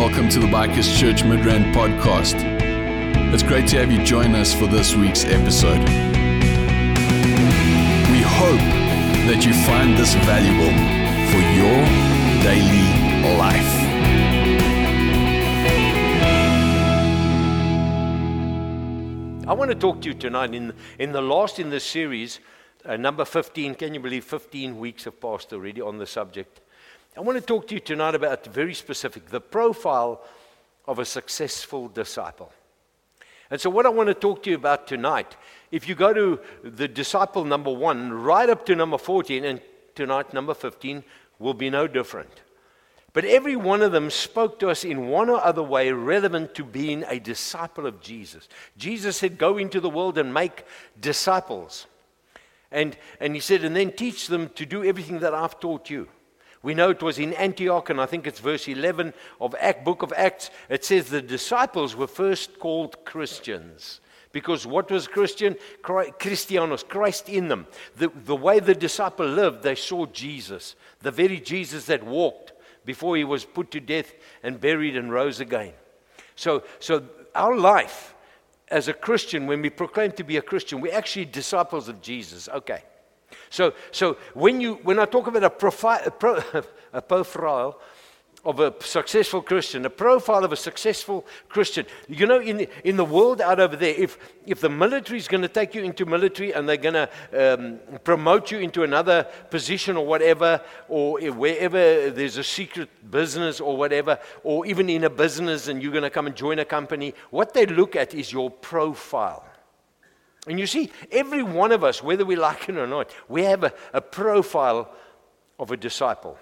welcome to the Bikers Church Midrand podcast. It's great to have you join us for this week's episode. We hope that you find this valuable for your daily life. I want to talk to you tonight in, in the last in this series, uh, number 15. Can you believe 15 weeks have passed already on the subject? I want to talk to you tonight about very specific the profile of a successful disciple. And so, what I want to talk to you about tonight, if you go to the disciple number one, right up to number 14, and tonight, number 15, will be no different. But every one of them spoke to us in one or other way relevant to being a disciple of Jesus. Jesus said, Go into the world and make disciples. And, and he said, And then teach them to do everything that I've taught you. We know it was in Antioch, and I think it's verse 11 of Act, book of Acts. It says the disciples were first called Christians. Because what was Christian? Christianos, Christ in them. The, the way the disciple lived, they saw Jesus, the very Jesus that walked before he was put to death and buried and rose again. So, so our life as a Christian, when we proclaim to be a Christian, we're actually disciples of Jesus. Okay. So, so when, you, when I talk about a, profi- a, pro, a profile of a successful Christian, a profile of a successful Christian, you know, in, in the world out over there, if, if the military is going to take you into military and they're going to um, promote you into another position or whatever, or wherever there's a secret business or whatever, or even in a business and you're going to come and join a company, what they look at is your profile. And you see, every one of us, whether we like it or not, we have a, a profile of a disciple.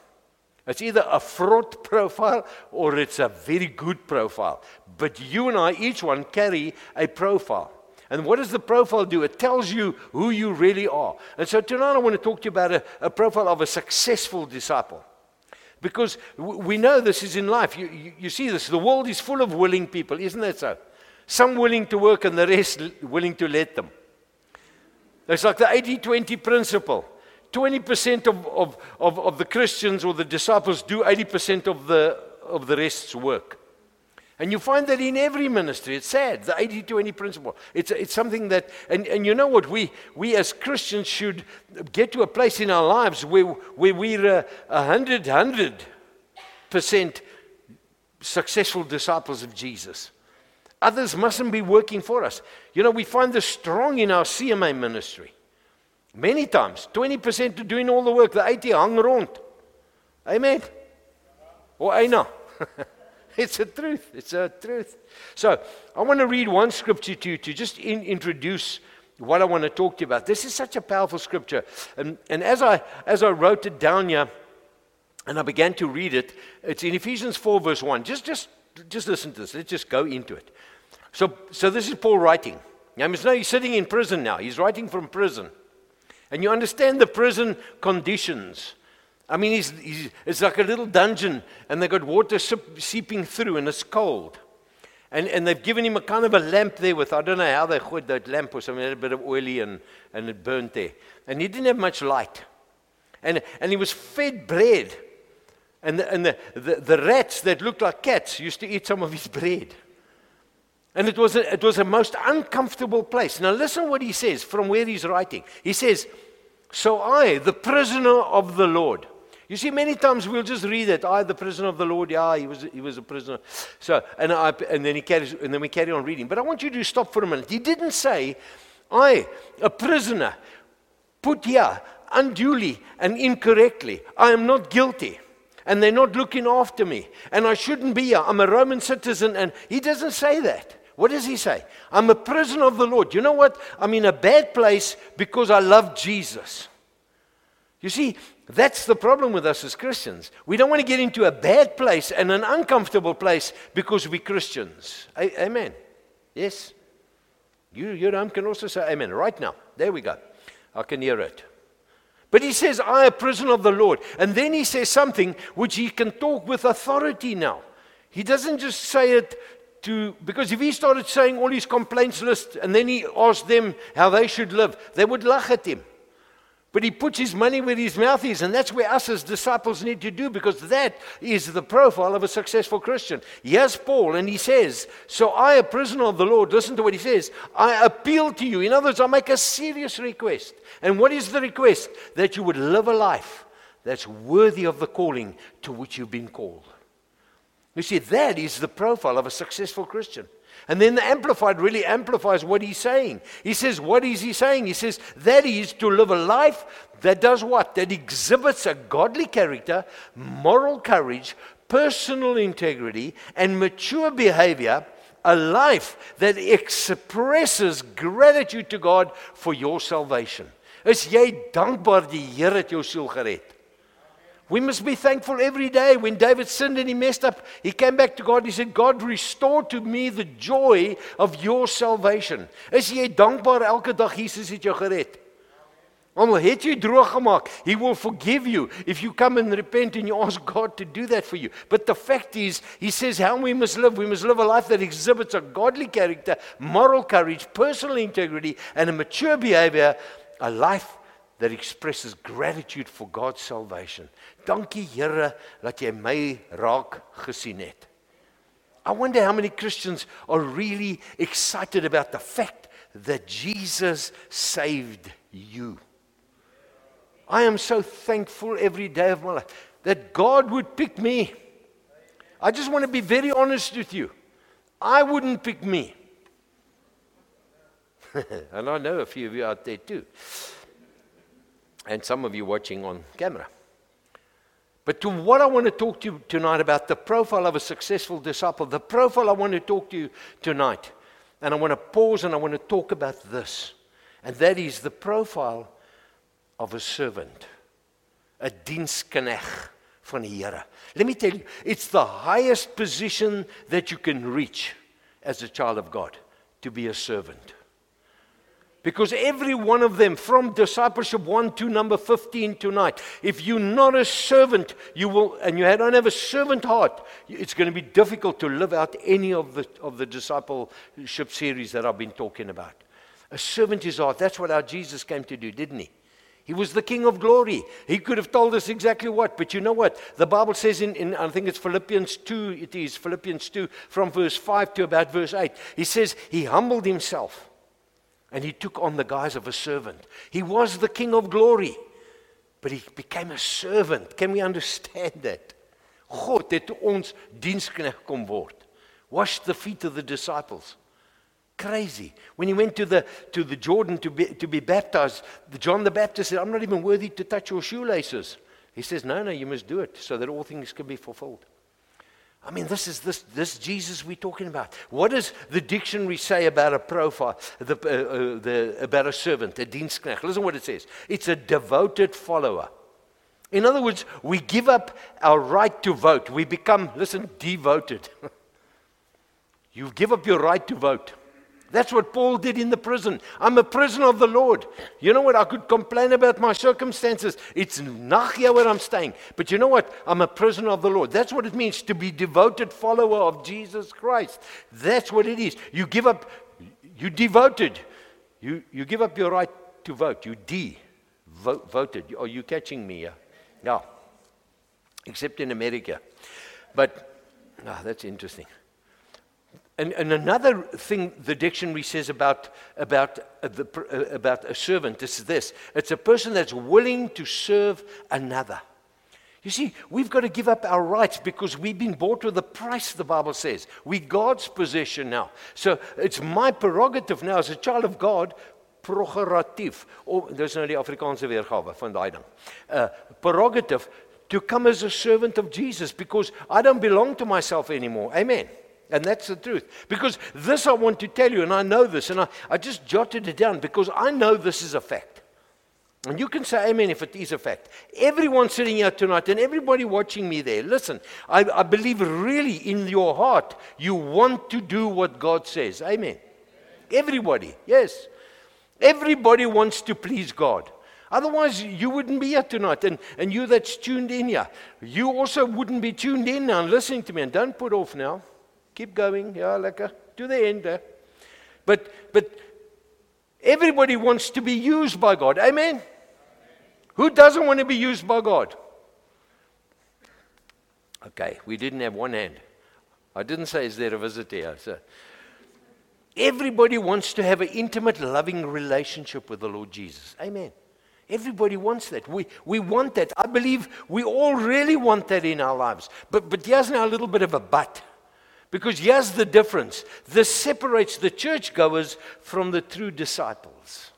It's either a fraud profile or it's a very good profile. But you and I, each one, carry a profile. And what does the profile do? It tells you who you really are. And so tonight I want to talk to you about a, a profile of a successful disciple. Because we know this is in life. You, you, you see this. The world is full of willing people, isn't that so? Some willing to work and the rest willing to let them. It's like the 80 20 principle. 20% of, of, of, of the Christians or the disciples do 80% of the, of the rest's work. And you find that in every ministry. It's sad, the 80 20 principle. It's, it's something that, and, and you know what, we, we as Christians should get to a place in our lives where, where we're a hundred, hundred percent successful disciples of Jesus. Others mustn't be working for us. You know, we find this strong in our CMA ministry. Many times, 20% are doing all the work, the 80 hang rond. Amen. Or I know. it's a truth. It's a truth. So, I want to read one scripture to you to just in, introduce what I want to talk to you about. This is such a powerful scripture. And, and as, I, as I wrote it down here and I began to read it, it's in Ephesians 4, verse 1. Just, just, just listen to this. Let's just go into it. So, so this is Paul writing. Now, he's sitting in prison now. He's writing from prison. And you understand the prison conditions. I mean, he's, he's, it's like a little dungeon, and they've got water seeping through, and it's cold. And, and they've given him a kind of a lamp there with, I don't know how they put that lamp or something, a bit of oily and, and it burnt there. And he didn't have much light. And, and he was fed bread. And, the, and the, the, the rats that looked like cats used to eat some of his bread. And it was, a, it was a most uncomfortable place. Now, listen what he says from where he's writing. He says, So I, the prisoner of the Lord. You see, many times we'll just read it. I, the prisoner of the Lord. Yeah, he was, he was a prisoner. So, and, I, and, then he carries, and then we carry on reading. But I want you to stop for a minute. He didn't say, I, a prisoner, put here unduly and incorrectly. I am not guilty and they're not looking after me, and I shouldn't be here. I'm a Roman citizen, and he doesn't say that. What does he say? I'm a prisoner of the Lord. You know what? I'm in a bad place because I love Jesus. You see, that's the problem with us as Christians. We don't want to get into a bad place and an uncomfortable place because we're Christians. A- amen. Yes? You, you home can also say amen right now. There we go. I can hear it. But he says, I a prisoner of the Lord. And then he says something which he can talk with authority now. He doesn't just say it to, because if he started saying all his complaints list and then he asked them how they should live, they would laugh at him. But he puts his money where his mouth is. And that's where us as disciples need to do because that is the profile of a successful Christian. Yes, Paul, and he says, So I, a prisoner of the Lord, listen to what he says, I appeal to you. In other words, I make a serious request. And what is the request? That you would live a life that's worthy of the calling to which you've been called. You see, that is the profile of a successful Christian. And then the Amplified really amplifies what he's saying. He says, What is he saying? He says, That is to live a life that does what? That exhibits a godly character, moral courage, personal integrity, and mature behavior. A life that expresses gratitude to God for your salvation. Is jy dankbaar die Here het jou siel gered? We must be thankful every day. When David sinned and he messed up, he came back to God. He said, God, restore to me the joy of your salvation. Is jy dankbaar elke dag Jesus het jou gered? Almal het jy droog gemaak. He will forgive you if you come and repent and you ask God to do that for you. But the fact is, he says how we must live. We must live a life that exhibits a godly character, moral courage, personal integrity, and a mature behavior, a life that expresses gratitude for God's salvation. Dankie Here dat jy my raak gesien het. I wonder how many Christians are really excited about the fact that Jesus saved you. I am so thankful every day of my life that God would pick me. I just want to be very honest with you. I wouldn't pick me. and I know a few of you out there too. And some of you watching on camera. But to what I want to talk to you tonight about the profile of a successful disciple, the profile I want to talk to you tonight. And I want to pause and I want to talk about this. And that is the profile of a servant, a diensknegt van Here. Let me tell you, it's the highest position that you can reach as a child of God, to be a servant. Because every one of them, from discipleship 1 to number 15 tonight, if you're not a servant, you will, and you don't have a servant heart, it's going to be difficult to live out any of the, of the discipleship series that I've been talking about. A servant is heart. That's what our Jesus came to do, didn't he? He was the King of glory. He could have told us exactly what, but you know what? The Bible says in, in, I think it's Philippians 2, it is Philippians 2, from verse 5 to about verse 8. He says, He humbled Himself and he took on the guise of a servant. He was the king of glory, but he became a servant. Can we understand that? God het ons diensknegt kom word. Washed the feet of the disciples. Crazy. When he went to the, to the Jordan to be, to be baptized, John the Baptist said, I'm not even worthy to touch your shoelaces. He says, No, no, you must do it so that all things can be fulfilled. I mean, this is this, this Jesus we're talking about. What does the dictionary say about a profile, the, uh, uh, the, about a servant, a dienstknecht? Listen what it says. It's a devoted follower. In other words, we give up our right to vote. We become, listen, devoted. you give up your right to vote. That's what Paul did in the prison. I'm a prisoner of the Lord. You know what? I could complain about my circumstances. It's Nachia where I'm staying. But you know what? I'm a prisoner of the Lord. That's what it means to be a devoted follower of Jesus Christ. That's what it is. You give up, you devoted. You, you give up your right to vote. You de voted. Are you catching me? Yeah. yeah. Except in America. But, ah, that's interesting. And, and, another thing the dictionary says about, about, uh, the, uh, about a servant is this it's a person that's willing to serve another. You see, we've got to give up our rights because we've been bought with a price, the Bible says. We're God's possession now. So it's my prerogative now as a child of God, Afrikaanse van ding. Uh, prerogative to come as a servant of Jesus because I don't belong to myself anymore. Amen. And that's the truth. Because this I want to tell you, and I know this, and I, I just jotted it down because I know this is a fact. And you can say amen if it is a fact. Everyone sitting here tonight and everybody watching me there, listen, I, I believe really in your heart you want to do what God says. Amen. Everybody, yes. Everybody wants to please God. Otherwise, you wouldn't be here tonight. And, and you that's tuned in here, you also wouldn't be tuned in now and listening to me. And don't put off now. Keep going. Yeah, lekker. To the end. Eh? But, but everybody wants to be used by God. Amen? Who doesn't want to be used by God? Okay, we didn't have one hand. I didn't say, is there a visitor here? So, everybody wants to have an intimate, loving relationship with the Lord Jesus. Amen. Everybody wants that. We, we want that. I believe we all really want that in our lives. But, but here's now a little bit of a but. Because here's the difference this separates the churchgoers from the true disciples.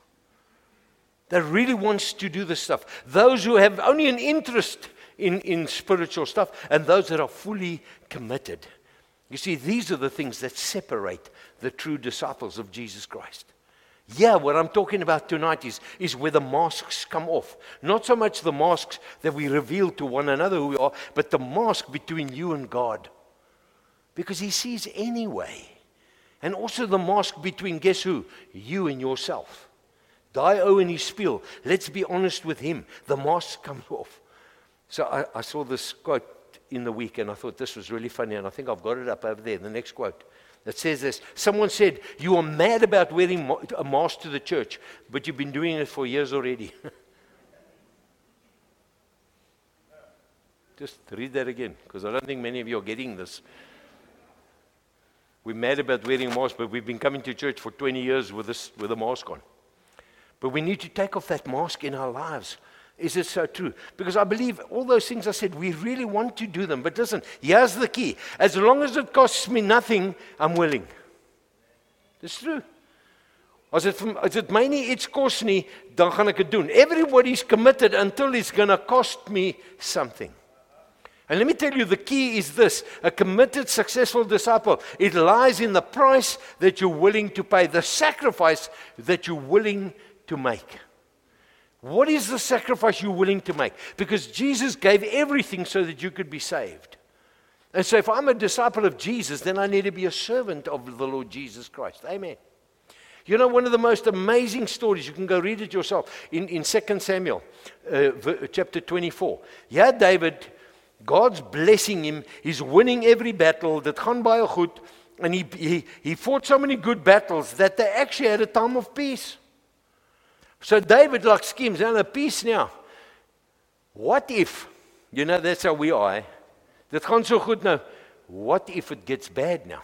That really wants to do the stuff. Those who have only an interest in, in spiritual stuff and those that are fully committed. You see, these are the things that separate the true disciples of Jesus Christ. Yeah, what I'm talking about tonight is, is where the masks come off. Not so much the masks that we reveal to one another who we are, but the mask between you and God. Because He sees anyway. And also the mask between, guess who? You and yourself. Die O and his spiel. Let's be honest with him. The mask comes off. So I, I saw this quote in the week and I thought this was really funny, and I think I've got it up over there. The next quote that says this Someone said, You are mad about wearing a mask to the church, but you've been doing it for years already. Just read that again, because I don't think many of you are getting this. We're mad about wearing masks, but we've been coming to church for 20 years with, this, with a mask on. But we need to take off that mask in our lives. Is it so true? Because I believe all those things I said, we really want to do them. But listen, here's the key. As long as it costs me nothing, I'm willing. It's true. As dit as dit my nie iets kos dan gaan ek dit doen. Everybody's committed until it's going to cost me something. And let me tell you the key is this, a committed successful disciple, it lies in the price that you're willing to pay, the sacrifice that you're willing to make. What is the sacrifice you're willing to make? Because Jesus gave everything so that you could be saved. And so, if I'm a disciple of Jesus, then I need to be a servant of the Lord Jesus Christ. Amen. You know, one of the most amazing stories, you can go read it yourself, in, in 2 Samuel uh, chapter 24. Yeah, David, God's blessing him, he's winning every battle, that gaan baie goed, and he, he, he fought so many good battles that they actually had a time of peace. So David like schemes, and a peace now. What if, you know, that's how we are. Eh? Dit gaan so goed nou. What if it gets bad now?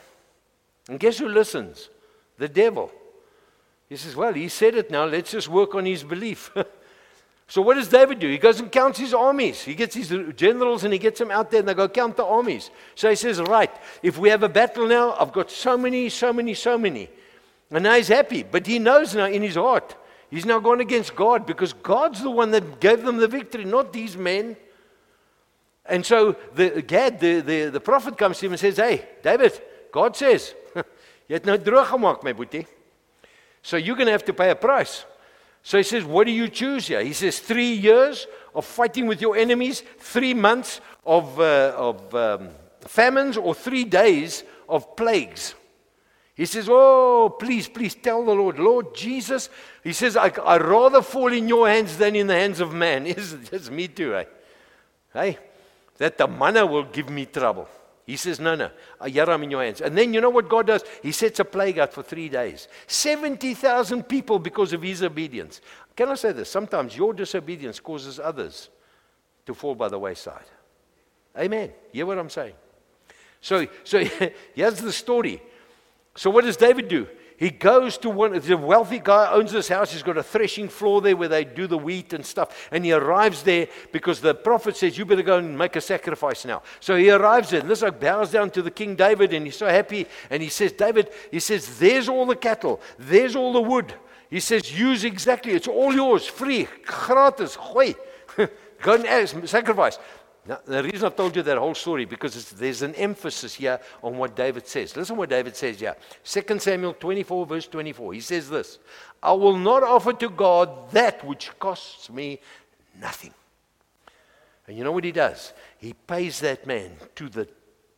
And guess who listens? The devil. He says, Well, he said it now. Let's just work on his belief. so, what does David do? He goes and counts his armies. He gets his generals and he gets them out there and they go count the armies. So, he says, Right, if we have a battle now, I've got so many, so many, so many. And now he's happy. But he knows now in his heart He's now gone against God because God's the one that gave them the victory, not these men. And so the Gad, the, the, the prophet comes to him and says, Hey, David, God says, Jy gemaak, my. So you're going to have to pay a price. So he says, What do you choose here? He says, Three years of fighting with your enemies, three months of, uh, of um, famines, or three days of plagues. He says, Oh, please, please tell the Lord, Lord Jesus. He says, I, I'd rather fall in your hands than in the hands of man. It's just me too, eh? Hey, that the manna will give me trouble. He says, No, no, uh, Here I'm in your hands. And then you know what God does? He sets a plague out for three days. 70,000 people because of his obedience. Can I say this? Sometimes your disobedience causes others to fall by the wayside. Amen. Hear what I'm saying? So, so here's the story. So what does David do? He goes to one, the wealthy guy owns this house. He's got a threshing floor there where they do the wheat and stuff. And he arrives there because the prophet says, You better go and make a sacrifice now. So he arrives there. And this guy bows down to the King David and he's so happy. And he says, David, he says, There's all the cattle, there's all the wood. He says, Use exactly, it's all yours, free, gratis, gooi. go and sacrifice. Now, the reason I've told you that whole story because there's an emphasis here on what David says. Listen what David says here. 2 Samuel 24, verse 24. He says this I will not offer to God that which costs me nothing. And you know what he does? He pays that man to the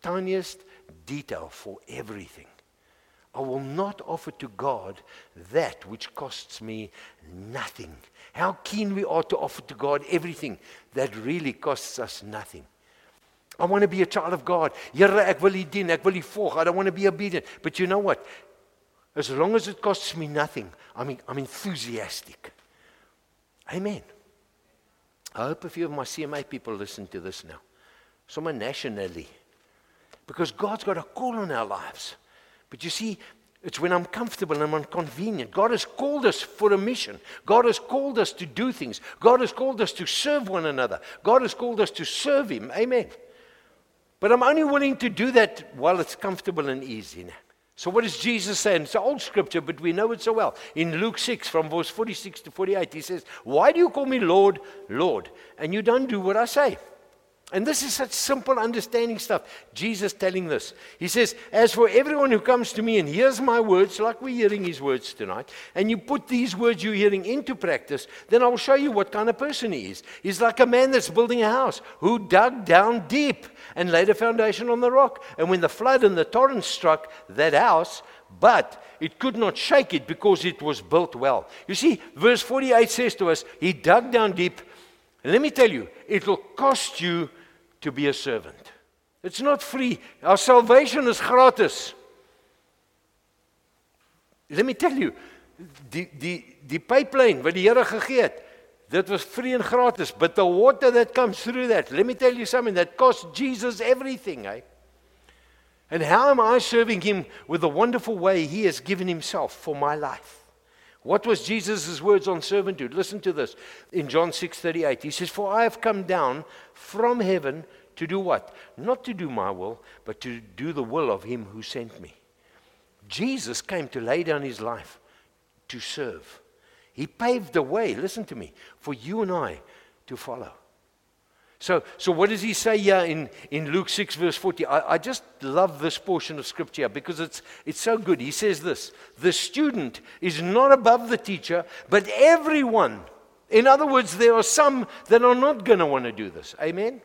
tiniest detail for everything. I will not offer to God that which costs me nothing. How keen we are to offer to God everything that really costs us nothing. I want to be a child of God. Here ek wil dien, ek wil. I don't want to be obedient. But you know what? As long as it costs me nothing, I mean I'm enthusiastic. Amen. I hope a few of my CMA people listen to this now. Someone nationally. Because God's got a call on our lives. But you see, it's when I'm comfortable and I'm convenient. God has called us for a mission. God has called us to do things. God has called us to serve one another. God has called us to serve Him. Amen. But I'm only willing to do that while it's comfortable and easy. So, what does Jesus say? And it's old scripture, but we know it so well. In Luke 6, from verse 46 to 48, he says, Why do you call me Lord, Lord, and you don't do what I say? And this is such simple understanding stuff. Jesus telling this. He says, As for everyone who comes to me and hears my words, like we're hearing his words tonight, and you put these words you're hearing into practice, then I will show you what kind of person he is. He's like a man that's building a house who dug down deep and laid a foundation on the rock. And when the flood and the torrent struck that house, but it could not shake it because it was built well. You see, verse 48 says to us, He dug down deep. Let me tell you, it will cost you to be a servant. It's not free. Our salvation is gratis. Let me tell you, die die die pipeline wat die Here gegee het, dit was free and gratis, but the water that comes through that, let me tell you something that cost Jesus everything? And how am I serving him with the wonderful way he has given himself for my life? What was Jesus' words on servanthood? Listen to this. In John 6:38, he says, "For I have come down from heaven to do what? Not to do my will, but to do the will of him who sent me." Jesus came to lay down his life to serve. He paved the way, listen to me, for you and I to follow. So, so what does he say here in, in Luke 6, verse 40? I, I just love this portion of scripture because it's, it's so good. He says this The student is not above the teacher, but everyone. In other words, there are some that are not going to want to do this. Amen?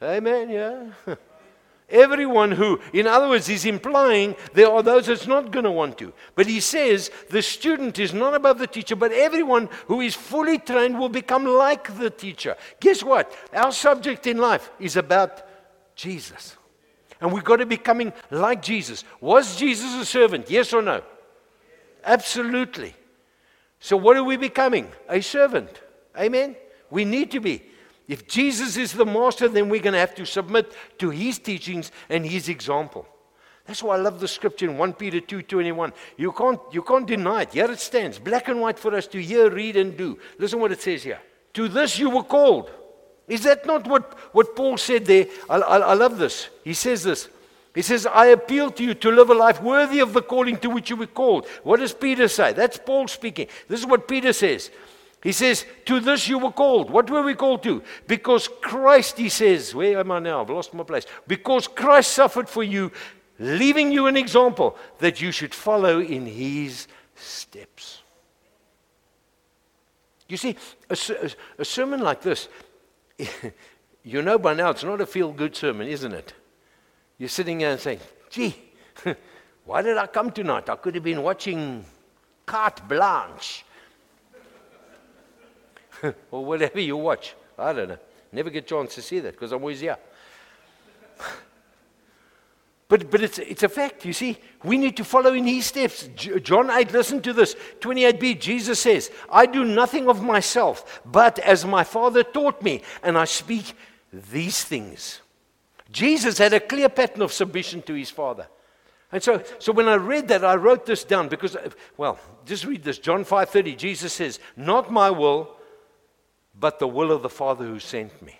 Amen, yeah. Everyone who, in other words, he's implying there are those that's not going to want to. But he says the student is not above the teacher, but everyone who is fully trained will become like the teacher. Guess what? Our subject in life is about Jesus. And we've got to be coming like Jesus. Was Jesus a servant? Yes or no? Absolutely. So, what are we becoming? A servant. Amen? We need to be. If Jesus is the master, then we're going to have to submit to his teachings and his example. That's why I love the scripture in 1 Peter 2:21. You can't, you can't deny it. Here it stands, black and white for us to hear, read, and do. Listen what it says here. To this you were called. Is that not what, what Paul said there? I, I, I love this. He says this. He says, I appeal to you to live a life worthy of the calling to which you were called. What does Peter say? That's Paul speaking. This is what Peter says. He says, To this you were called. What were we called to? Because Christ, he says, Where am I now? I've lost my place. Because Christ suffered for you, leaving you an example that you should follow in his steps. You see, a, a, sermon like this, you know by now it's not a feel good sermon, isn't it? You're sitting there and saying, Gee, why did I come tonight? I could have been watching Carte Blanche or whatever you watch. I don't know. Never get a chance to see that because I'm always here. But, but it's, it's a fact, you see. We need to follow in his steps. J- John 8, listen to this. 28b, Jesus says, I do nothing of myself, but as my Father taught me, and I speak these things. Jesus had a clear pattern of submission to his Father. And so, so when I read that, I wrote this down because, uh, well, just read this. John 5.30, Jesus says, Not my will, but the will of the Father who sent me.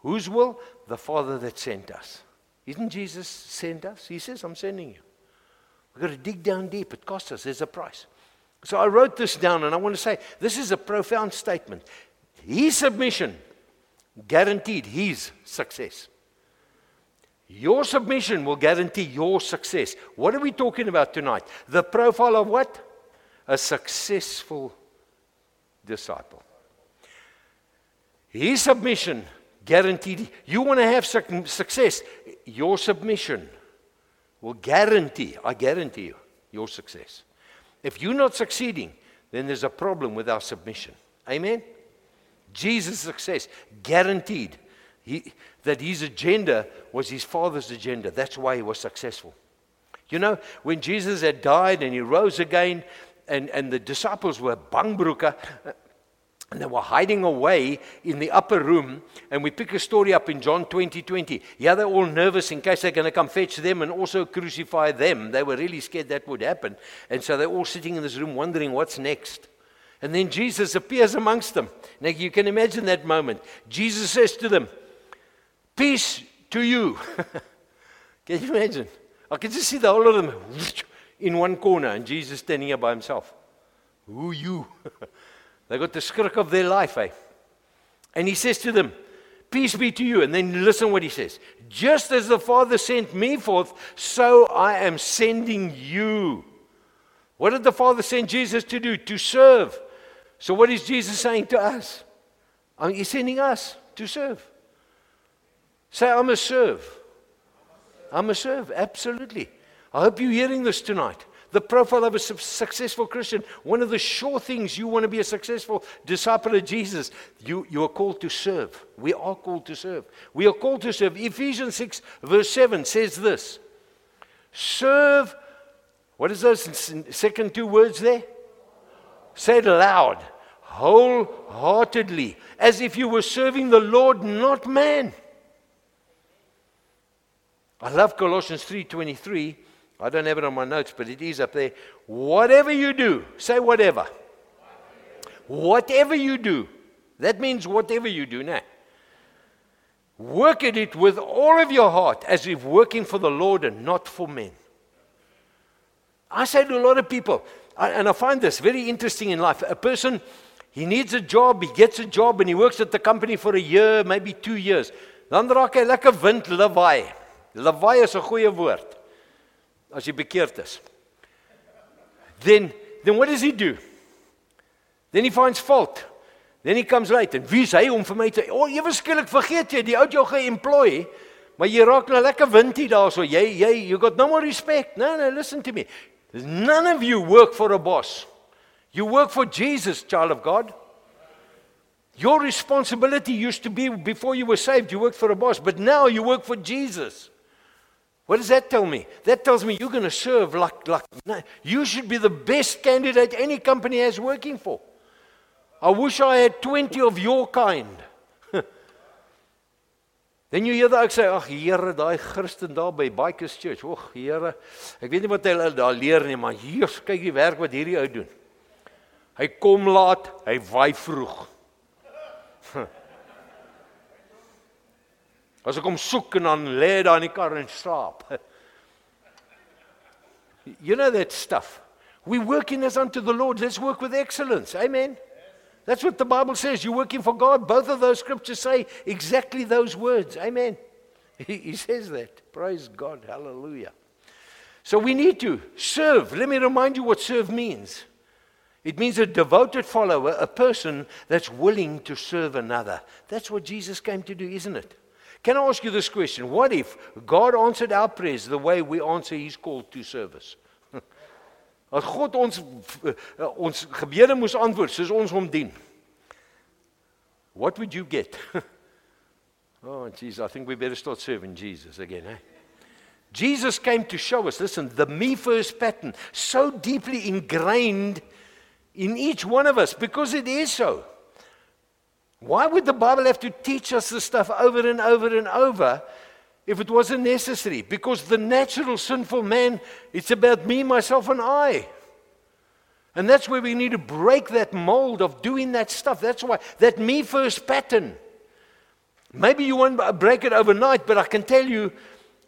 Whose will? The Father that sent us. Isn't Jesus sent us? He says, I'm sending you. We've got to dig down deep. It costs us. There's a price. So I wrote this down, and I want to say this is a profound statement. His submission guaranteed his success. Your submission will guarantee your success. What are we talking about tonight? The profile of what? A successful disciple. His submission guaranteed. You want to have success, your submission will guarantee, I guarantee you, your success. If you're not succeeding, then there's a problem with our submission. Amen? Jesus' success guaranteed he, that his agenda was his father's agenda. That's why he was successful. You know, when Jesus had died and he rose again, and, and the disciples were bangbroeken, And they were hiding away in the upper room. And we pick a story up in John 20 20. Yeah, they're all nervous in case they're going to come fetch them and also crucify them. They were really scared that would happen. And so they're all sitting in this room wondering what's next. And then Jesus appears amongst them. Now you can imagine that moment. Jesus says to them, Peace to you. can you imagine? I can just see the whole of them in one corner and Jesus standing here by himself. Who you? They got the skrik of their life, eh? And he says to them, Peace be to you. And then listen what he says. Just as the Father sent me forth, so I am sending you. What did the Father send Jesus to do? To serve. So what is Jesus saying to us? I mean, he's sending us to serve. Say, I'm a serve. I'm a serve, absolutely. I hope you're hearing this tonight the profile of a successful Christian, one of the sure things you want to be a successful disciple of Jesus, you, you are called to serve. We are called to serve. We are called to serve. Ephesians 6, verse 7 says this Serve, what is those second two words there? Say it loud, wholeheartedly, as if you were serving the Lord, not man. I love Colossians 3:23 I don't have it on my notes, but it is up there. Whatever you do, say whatever. Whatever you do. That means whatever you do now. Work at it with all of your heart as if working for the Lord and not for men. I say to a lot of people, and I find this very interesting in life. A person, he needs a job, he gets a job, and he works at the company for a year, maybe two years. Dan raak hy lekker. Lawaai is 'n goeie woord as jy bekeerd is. Then then what does he do? Then he finds fault. Then he comes late and wie's hy om vir my te oh, ewe skielik vergeet jy die ou jou ge-employ, maar jy raak nou lekker windie daarso. Jy jy you got no more respect. No, no, listen to me. None of you work for a boss. You work for Jesus, child of God. Your responsibility used to be before you were saved, you worked for a boss, but now you work for Jesus. What does that tell me? That tells me you're going to serve like, like no, you should be the best candidate any company has working for. I wish I had 20 of your kind. then you hear that ek sê ag Here, daai Christen daar by Bikers Church. Ag Here, ek weet nie wat hy daar leer nie, maar hier kyk die werk wat hierdie ou doen. Hy kom laat, hy waai vroeg. As ek hom soek en dan lê daar in die kar en slaap. You know that stuff. We working as unto the Lord. Let's work with excellence. Amen. That's what the Bible says. You're working for God. Both of those scriptures say exactly those words. Amen. He, he says that. Praise God. Hallelujah. So we need to serve. Let me remind you what serve means. It means a devoted follower, a person that's willing to serve another. That's what Jesus came to do, isn't it? Can I ask you this question? What if God answered our prayers the way we answer his call to service? As God ons uh, ons gebede moes antwoord soos ons hom dien. What would you get? oh, Jesus, I think we better start serving Jesus again, eh? Jesus came to show us, listen, the me first pattern, so deeply ingrained in each one of us because it is so. Why would the Bible have to teach us this stuff over and over and over if it wasn't necessary? Because the natural sinful man, it's about me, myself, and I. And that's where we need to break that mold of doing that stuff. That's why that me first pattern. Maybe you won't break it overnight, but I can tell you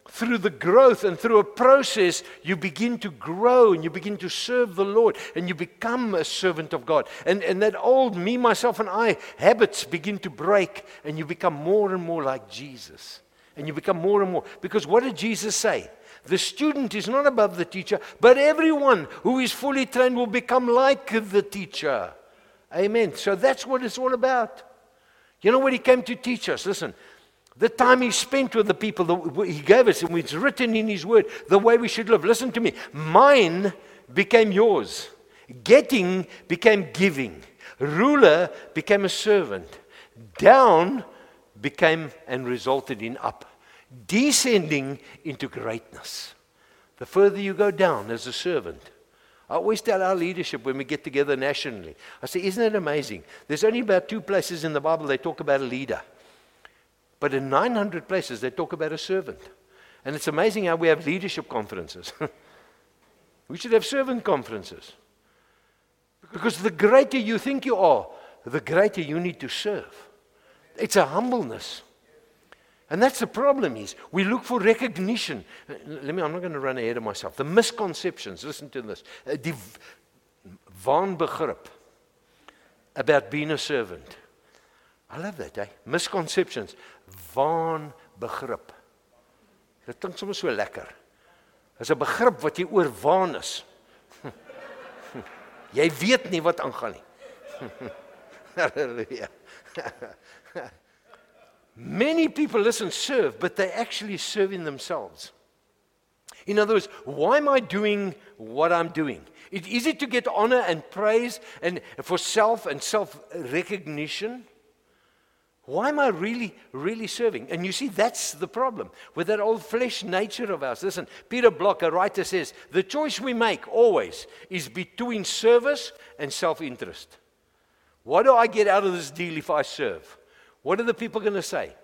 through the growth and through a process, you begin to grow and you begin to serve the Lord and you become a servant of God. And, and that old me, myself, and I habits begin to break and you become more and more like Jesus. And you become more and more. Because what did Jesus say? The student is not above the teacher, but everyone who is fully trained will become like the teacher. Amen. So that's what it's all about. You know what he came to teach us? Listen, the time he spent with the people that he gave us, and it's written in his word, the way we should live. Listen to me. Mine became yours. Getting became giving. Ruler became a servant. Down became and resulted in up. Descending into greatness. The further you go down as a servant, I always tell our leadership when we get together nationally, I say, Isn't it amazing? There's only about two places in the Bible they talk about a leader. But in 900 places, they talk about a servant. And it's amazing how we have leadership conferences. we should have servant conferences. Because the greater you think you are, the greater you need to serve. It's a humbleness. And that's the problem is we look for recognition. Uh, let me, I'm not going to run ahead of myself. The misconceptions, listen to this. Die waanbegrip about being a servant. I love that, eh? Misconceptions. Waanbegrip. Dit klink sommer so lekker. Dis 'n begrip wat jy oor waan is. jy weet nie wat aangaan nie. Halleluja. Many people, listen, serve, but they're actually serving themselves. In other words, why am I doing what I'm doing? It's easy to get honor and praise and for self and self recognition. Why am I really, really serving? And you see, that's the problem with that old flesh nature of ours. Listen, Peter Block, a writer, says the choice we make always is between service and self interest. What do I get out of this deal if I serve? What are the people going to say?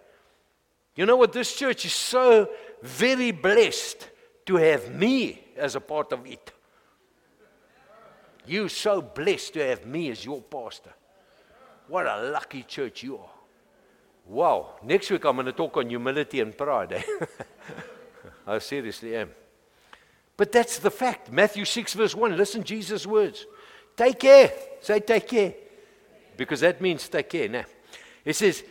You know what? This church is so very blessed to have me as a part of it. You're so blessed to have me as your pastor. What a lucky church you are. Wow. Next week I'm going to talk on humility and pride. Eh? I seriously am. But that's the fact. Matthew 6, verse 1. Listen Jesus' words. Take care. Say, take care. Because that means take care. Now, it says,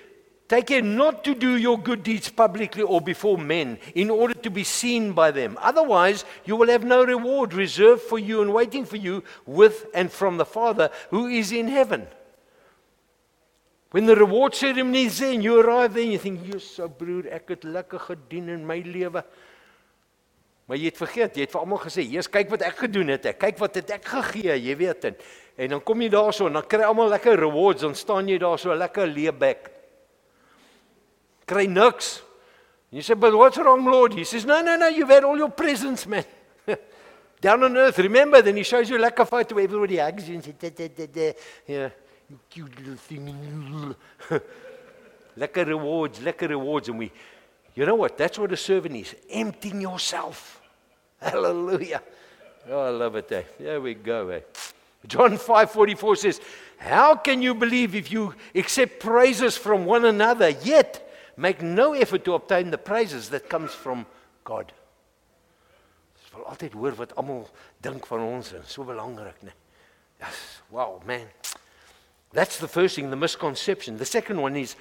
Take care not to do your good deeds publicly or before men in order to be seen by them. Otherwise, you will have no reward reserved for you and waiting for you with and from the Father who is in heaven. When the reward ceremony is there and you arrive there and you think, "Jy's so broer, ek het lekker gedien in my lewe." Maar jy het vergeet, jy het vir almal gesê, "Jesus, kyk wat ek gedoen het. Ek kyk wat het ek gegee, jy weet en en dan kom jy daarso en dan kry almal lekker rewards, dan staan jy daar so lekker leebek kry niks. And you say, but what's wrong, Lord? He says, no, no, no, you've had all your presents, man. Down on earth, remember? Then he shows you like a photo everybody hugs you and says, da, da, da, da. Yeah, cute little thing. lekker rewards, lekker rewards. And we, you know what? That's what a servant is. Emptying yourself. Hallelujah. Oh, I love it there. There we go. Eh? John 5:44 says, "How can you believe if you accept praises from one another, yet make no effort to obtain the praises that comes from God. Ons altyd hoor wat almal dink van ons en so belangrik, né? Yes, wow, man. That's the first thing, the misconception. The second one is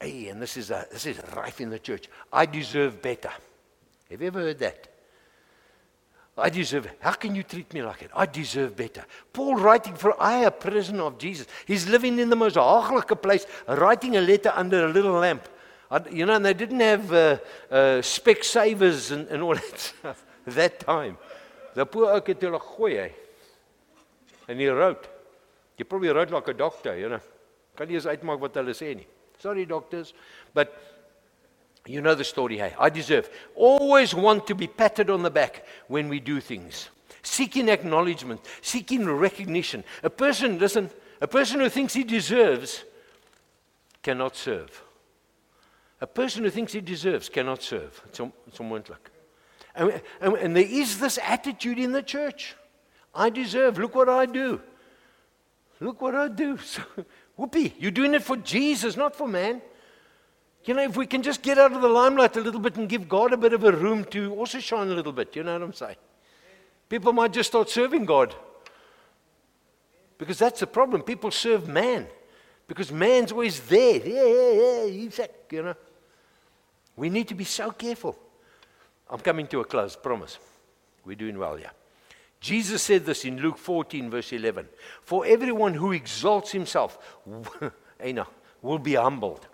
hey, and this is a, this is rife in the church. I deserve better. Have you ever heard that? I deserve. How can you treat me like that? I deserve better. Paul writing for I, a prisoner of Jesus. He's living in the most haglike place, writing a letter under a little lamp. You know, and they didn't have uh, uh, Specsavers and, and all that stuff that time. The poor ook het hulle. En he wrote. He probably wrote like a doctor, you know. Kan nie eens uitmaak hulle sê nie. Sorry doctors, but you know the story, hey. I deserve. Always want to be patted on the back when we do things. Seeking acknowledgement, seeking recognition. A person, listen, a person who thinks he deserves cannot serve. A person who thinks he deserves cannot serve. It's, it's unmoontlik. And, and, and there is this attitude in the church. I deserve. Look what I do. Look what I do. Whoopee, you're doing it for Jesus, not for man. You know, if we can just get out of the limelight a little bit and give God a bit of a room to also shine a little bit, you know what I'm saying? People might just start serving God. Because that's the problem. People serve man. Because man's always there. Yeah, yeah, yeah. He's that, you know. We need to be so careful. I'm coming to a close, promise. We're doing well here. Jesus said this in Luke 14, verse 11 For everyone who exalts himself will be humbled,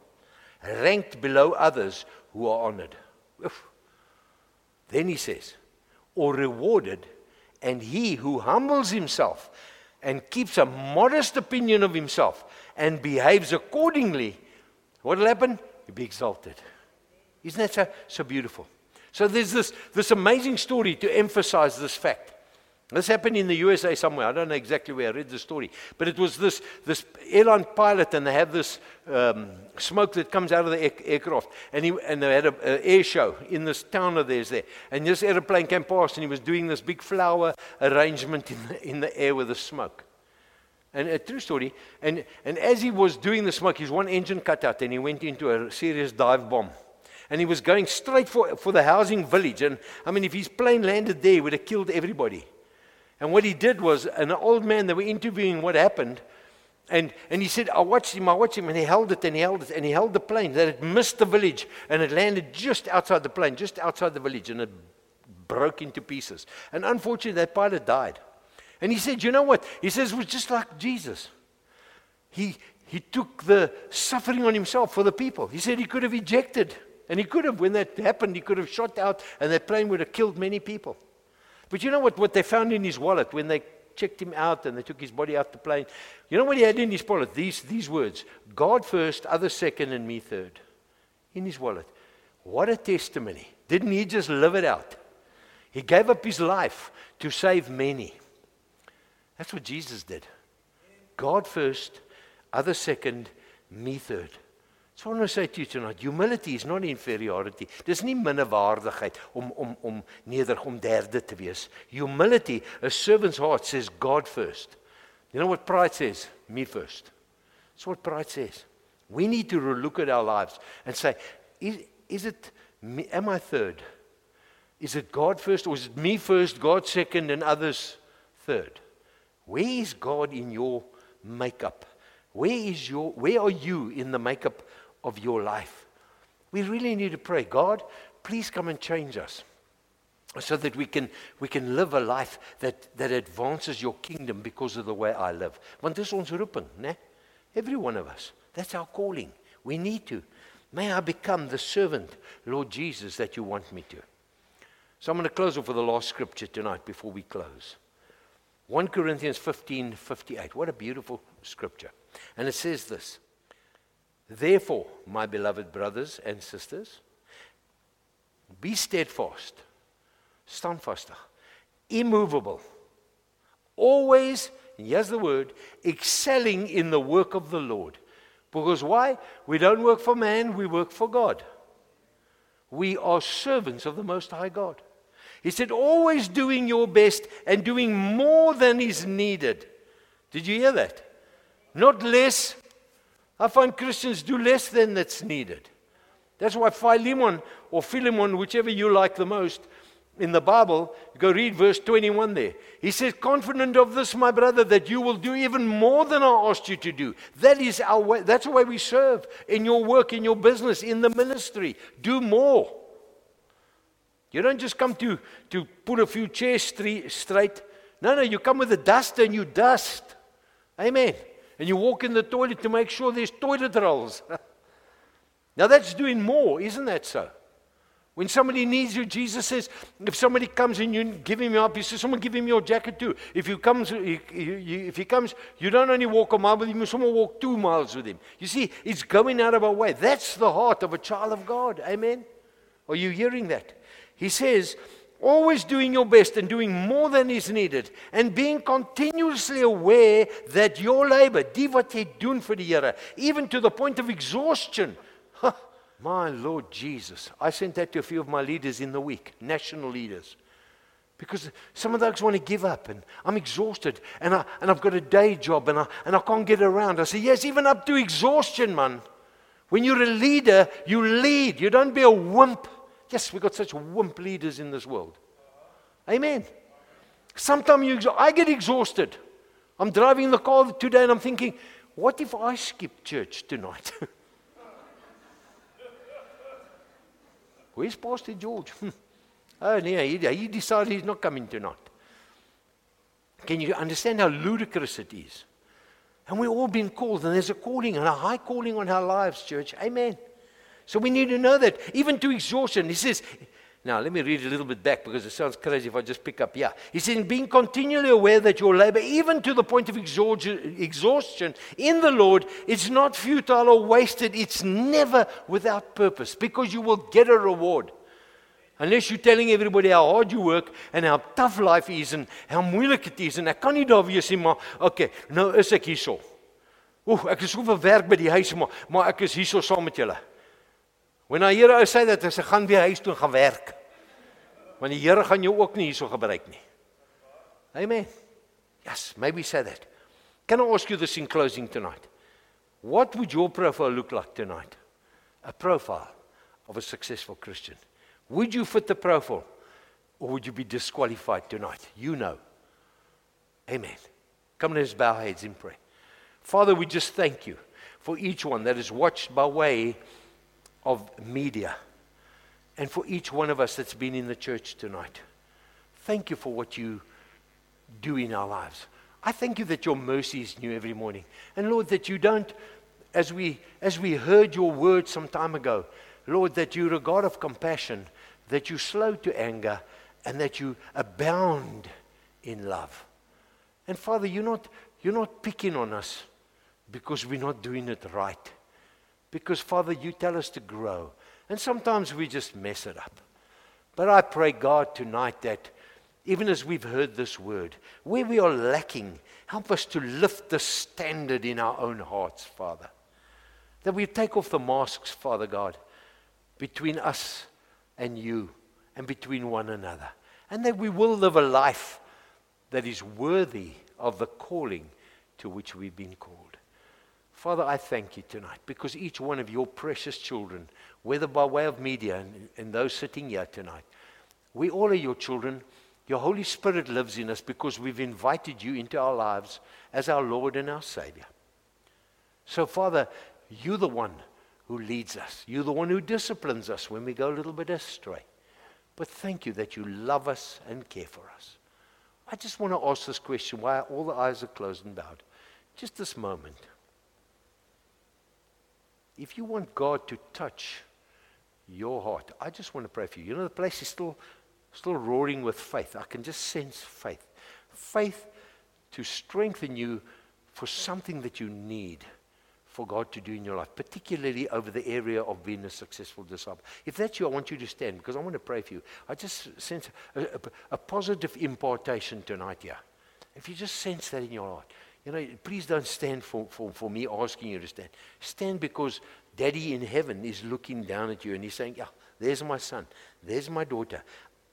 ranked below others who are honored. Then he says, or rewarded, and he who humbles himself and keeps a modest opinion of himself and behaves accordingly, what will happen? He'll be exalted. Isn't that so, so beautiful? So there's this, this amazing story to emphasize this fact. This happened in the USA somewhere. I don't know exactly where I read the story. But it was this, this airline pilot, and they have this um, smoke that comes out of the air, aircraft. And, he, and they had an air show in this town of theirs there. And this airplane came past, and he was doing this big flower arrangement in the, in the air with the smoke. And a true story. And, and as he was doing the smoke, his one engine cut out, and he went into a serious dive bomb. And he was going straight for, for the housing village. And I mean, if his plane landed there, he would have killed everybody. And what he did was, an old man, they were interviewing what happened. And, and he said, I watched him, I watched him, and he held it and he held it and he held the plane. That it missed the village and it landed just outside the plane, just outside the village, and it broke into pieces. And unfortunately, that pilot died. And he said, You know what? He says, It was just like Jesus. He, he took the suffering on himself for the people. He said he could have ejected. And he could have, when that happened, he could have shot out, and that plane would have killed many people. But you know what, what they found in his wallet when they checked him out and they took his body out the plane? You know what he had in his wallet? These, these words God first, others second, and me third. In his wallet. What a testimony. Didn't he just live it out? He gave up his life to save many. That's what Jesus did. God first, others second, me third. So I want to say to you tonight, humility is not inferiority. Dis nie minderwaardigheid om om om nederig om derde te wees. Humility, a servant's heart says God first. You know what pride says? Me first. That's what pride says. We need to look at our lives and say, is, is it me, am I third? Is it God first or is it me first, God second and others third? Where is God in your makeup? Where is your where are you in the makeup of your life. We really need to pray, God, please come and change us so that we can, we can live a life that, that advances your kingdom because of the way I live. Want dis ons roeping, né? Every one of us. That's our calling. We need to. May I become the servant, Lord Jesus, that you want me to. So I'm going to close off with the last scripture tonight before we close. 1 Corinthians 15 58. What a beautiful scripture. And it says this Therefore, my beloved brothers and sisters, be steadfast, standfastig, immovable, always, here's the word, excelling in the work of the Lord. Because why? We don't work for man, we work for God. We are servants of the Most High God. He said, always doing your best and doing more than is needed. Did you hear that? Not less, I find Christians do less than that's needed. That's why Philemon or Philemon, whichever you like the most, in the Bible, go read verse 21 there. He says, Confident of this, my brother, that you will do even more than I asked you to do. That is our way. That's the way we serve in your work, in your business, in the ministry. Do more. You don't just come to, to put a few chairs straight. No, no, you come with a duster and you dust. Amen and you walk in the toilet to make sure there's toilet rolls. now that's doing more, isn't that so? When somebody needs you, Jesus says, if somebody comes and you give him up, he says, someone give him your jacket too. If he comes, if he comes, you don't only walk a mile with him, someone walk two miles with him. You see, it's going out of our way. That's the heart of a child of God. Amen. Are you hearing that? He says, always doing your best and doing more than is needed and being continuously aware that your labor, die wat doen vir even to the point of exhaustion. My Lord Jesus. I sent that to a few of my leaders in the week, national leaders. Because some of those want to give up and I'm exhausted and, I, and I've got a day job and I, and I can't get around. I say, yes, even up to exhaustion, man. When you're a leader, you lead. You don't be a wimp. Yes, we've got such wimp leaders in this world. Amen. Sometimes you, I get exhausted. I'm driving the car today and I'm thinking, what if I skip church tonight? Where's Pastor George? oh, no, he, he decided he's not coming tonight. Can you understand how ludicrous it is? And we've all been called, and there's a calling and a high calling on our lives, church. Amen. So we need to know that, even to exhaustion. He says, now let me read a little bit back because it sounds crazy if I just pick up here. He says, being continually aware that your labor, even to the point of exhaustion in the Lord, is not futile or wasted. It's never without purpose because you will get a reward. Unless you're telling everybody how hard you work and how tough life is and how moeilik dit is en ek kan nie daar wees nie, maar okay, nou is ek hierso. Oek, ek is soveel werk by die huis maar maar ek is hierso saam met julle. When I hear I say that, ek gaan weer huis toe gaan werk. Want die Here gaan jou ook nie hierso gebruik nie. Amen. Yes, maybe say that. Can I ask you this in closing tonight? What would your profile look like tonight? A profile of a successful Christian. Would you fit the profile or would you be disqualified tonight? You know. Amen. Come, let's bow our heads in prayer. Father, we just thank you for each one that is watched by way of media and for each one of us that's been in the church tonight. Thank you for what you do in our lives. I thank you that your mercy is new every morning. And Lord, that you don't, as we, as we heard your word some time ago, Lord, that you're a God of compassion that you're slow to anger, and that you abound in love. And Father, you're not, you're not picking on us because we're not doing it right. Because, Father, you tell us to grow. And sometimes we just mess it up. But I pray, God, tonight that even as we've heard this word, where we are lacking, help us to lift the standard in our own hearts, Father. That we take off the masks, Father God, between us and you and between one another. And that we will live a life that is worthy of the calling to which we've been called. Father, I thank you tonight because each one of your precious children, whether by way of media and, and those sitting here tonight, we all are your children. Your Holy Spirit lives in us because we've invited you into our lives as our Lord and our Savior. So, Father, you're the one who leads us. You're the one who disciplines us when we go a little bit astray. But thank you that you love us and care for us. I just want to ask this question while all the eyes are closed and bowed. Just this moment. If you want God to touch your heart, I just want to pray for you. You know, the place is still, still roaring with faith. I can just sense faith. Faith to strengthen you for something that you need for God to do in your life, particularly over the area of being a successful disciple. If that's you, I want you to stand because I want to pray for you. I just sense a, a, a positive impartation tonight here. If you just sense that in your heart, you know, please don't stand for, for, for me asking you to stand. Stand because Daddy in heaven is looking down at you and he's saying, Yeah, there's my son, there's my daughter.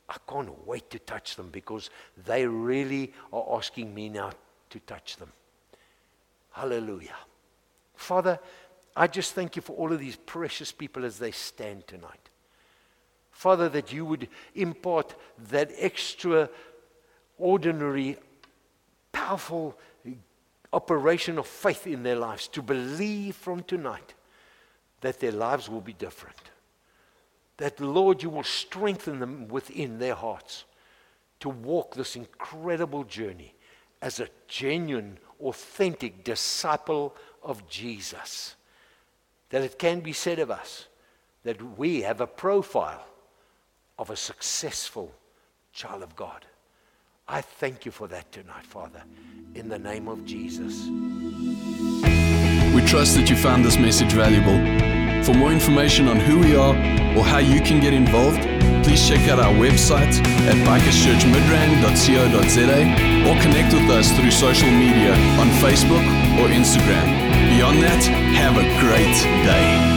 I can't wait to touch them because they really are asking me now to touch them. Hallelujah. Father, I just thank you for all of these precious people as they stand tonight. Father, that you would impart that extraordinary, powerful operation of faith in their lives to believe from tonight that their lives will be different. That, Lord, you will strengthen them within their hearts to walk this incredible journey as a genuine, authentic disciple of Jesus. That it can be said of us that we have a profile of a successful child of God. I thank you for that tonight, Father, in the name of Jesus. We trust that you found this message valuable. For more information on who we are or how you can get involved, please check out our website at bikerschurchmidrand.co.za or connect with us through social media on Facebook or Instagram. Beyond that, have a great day.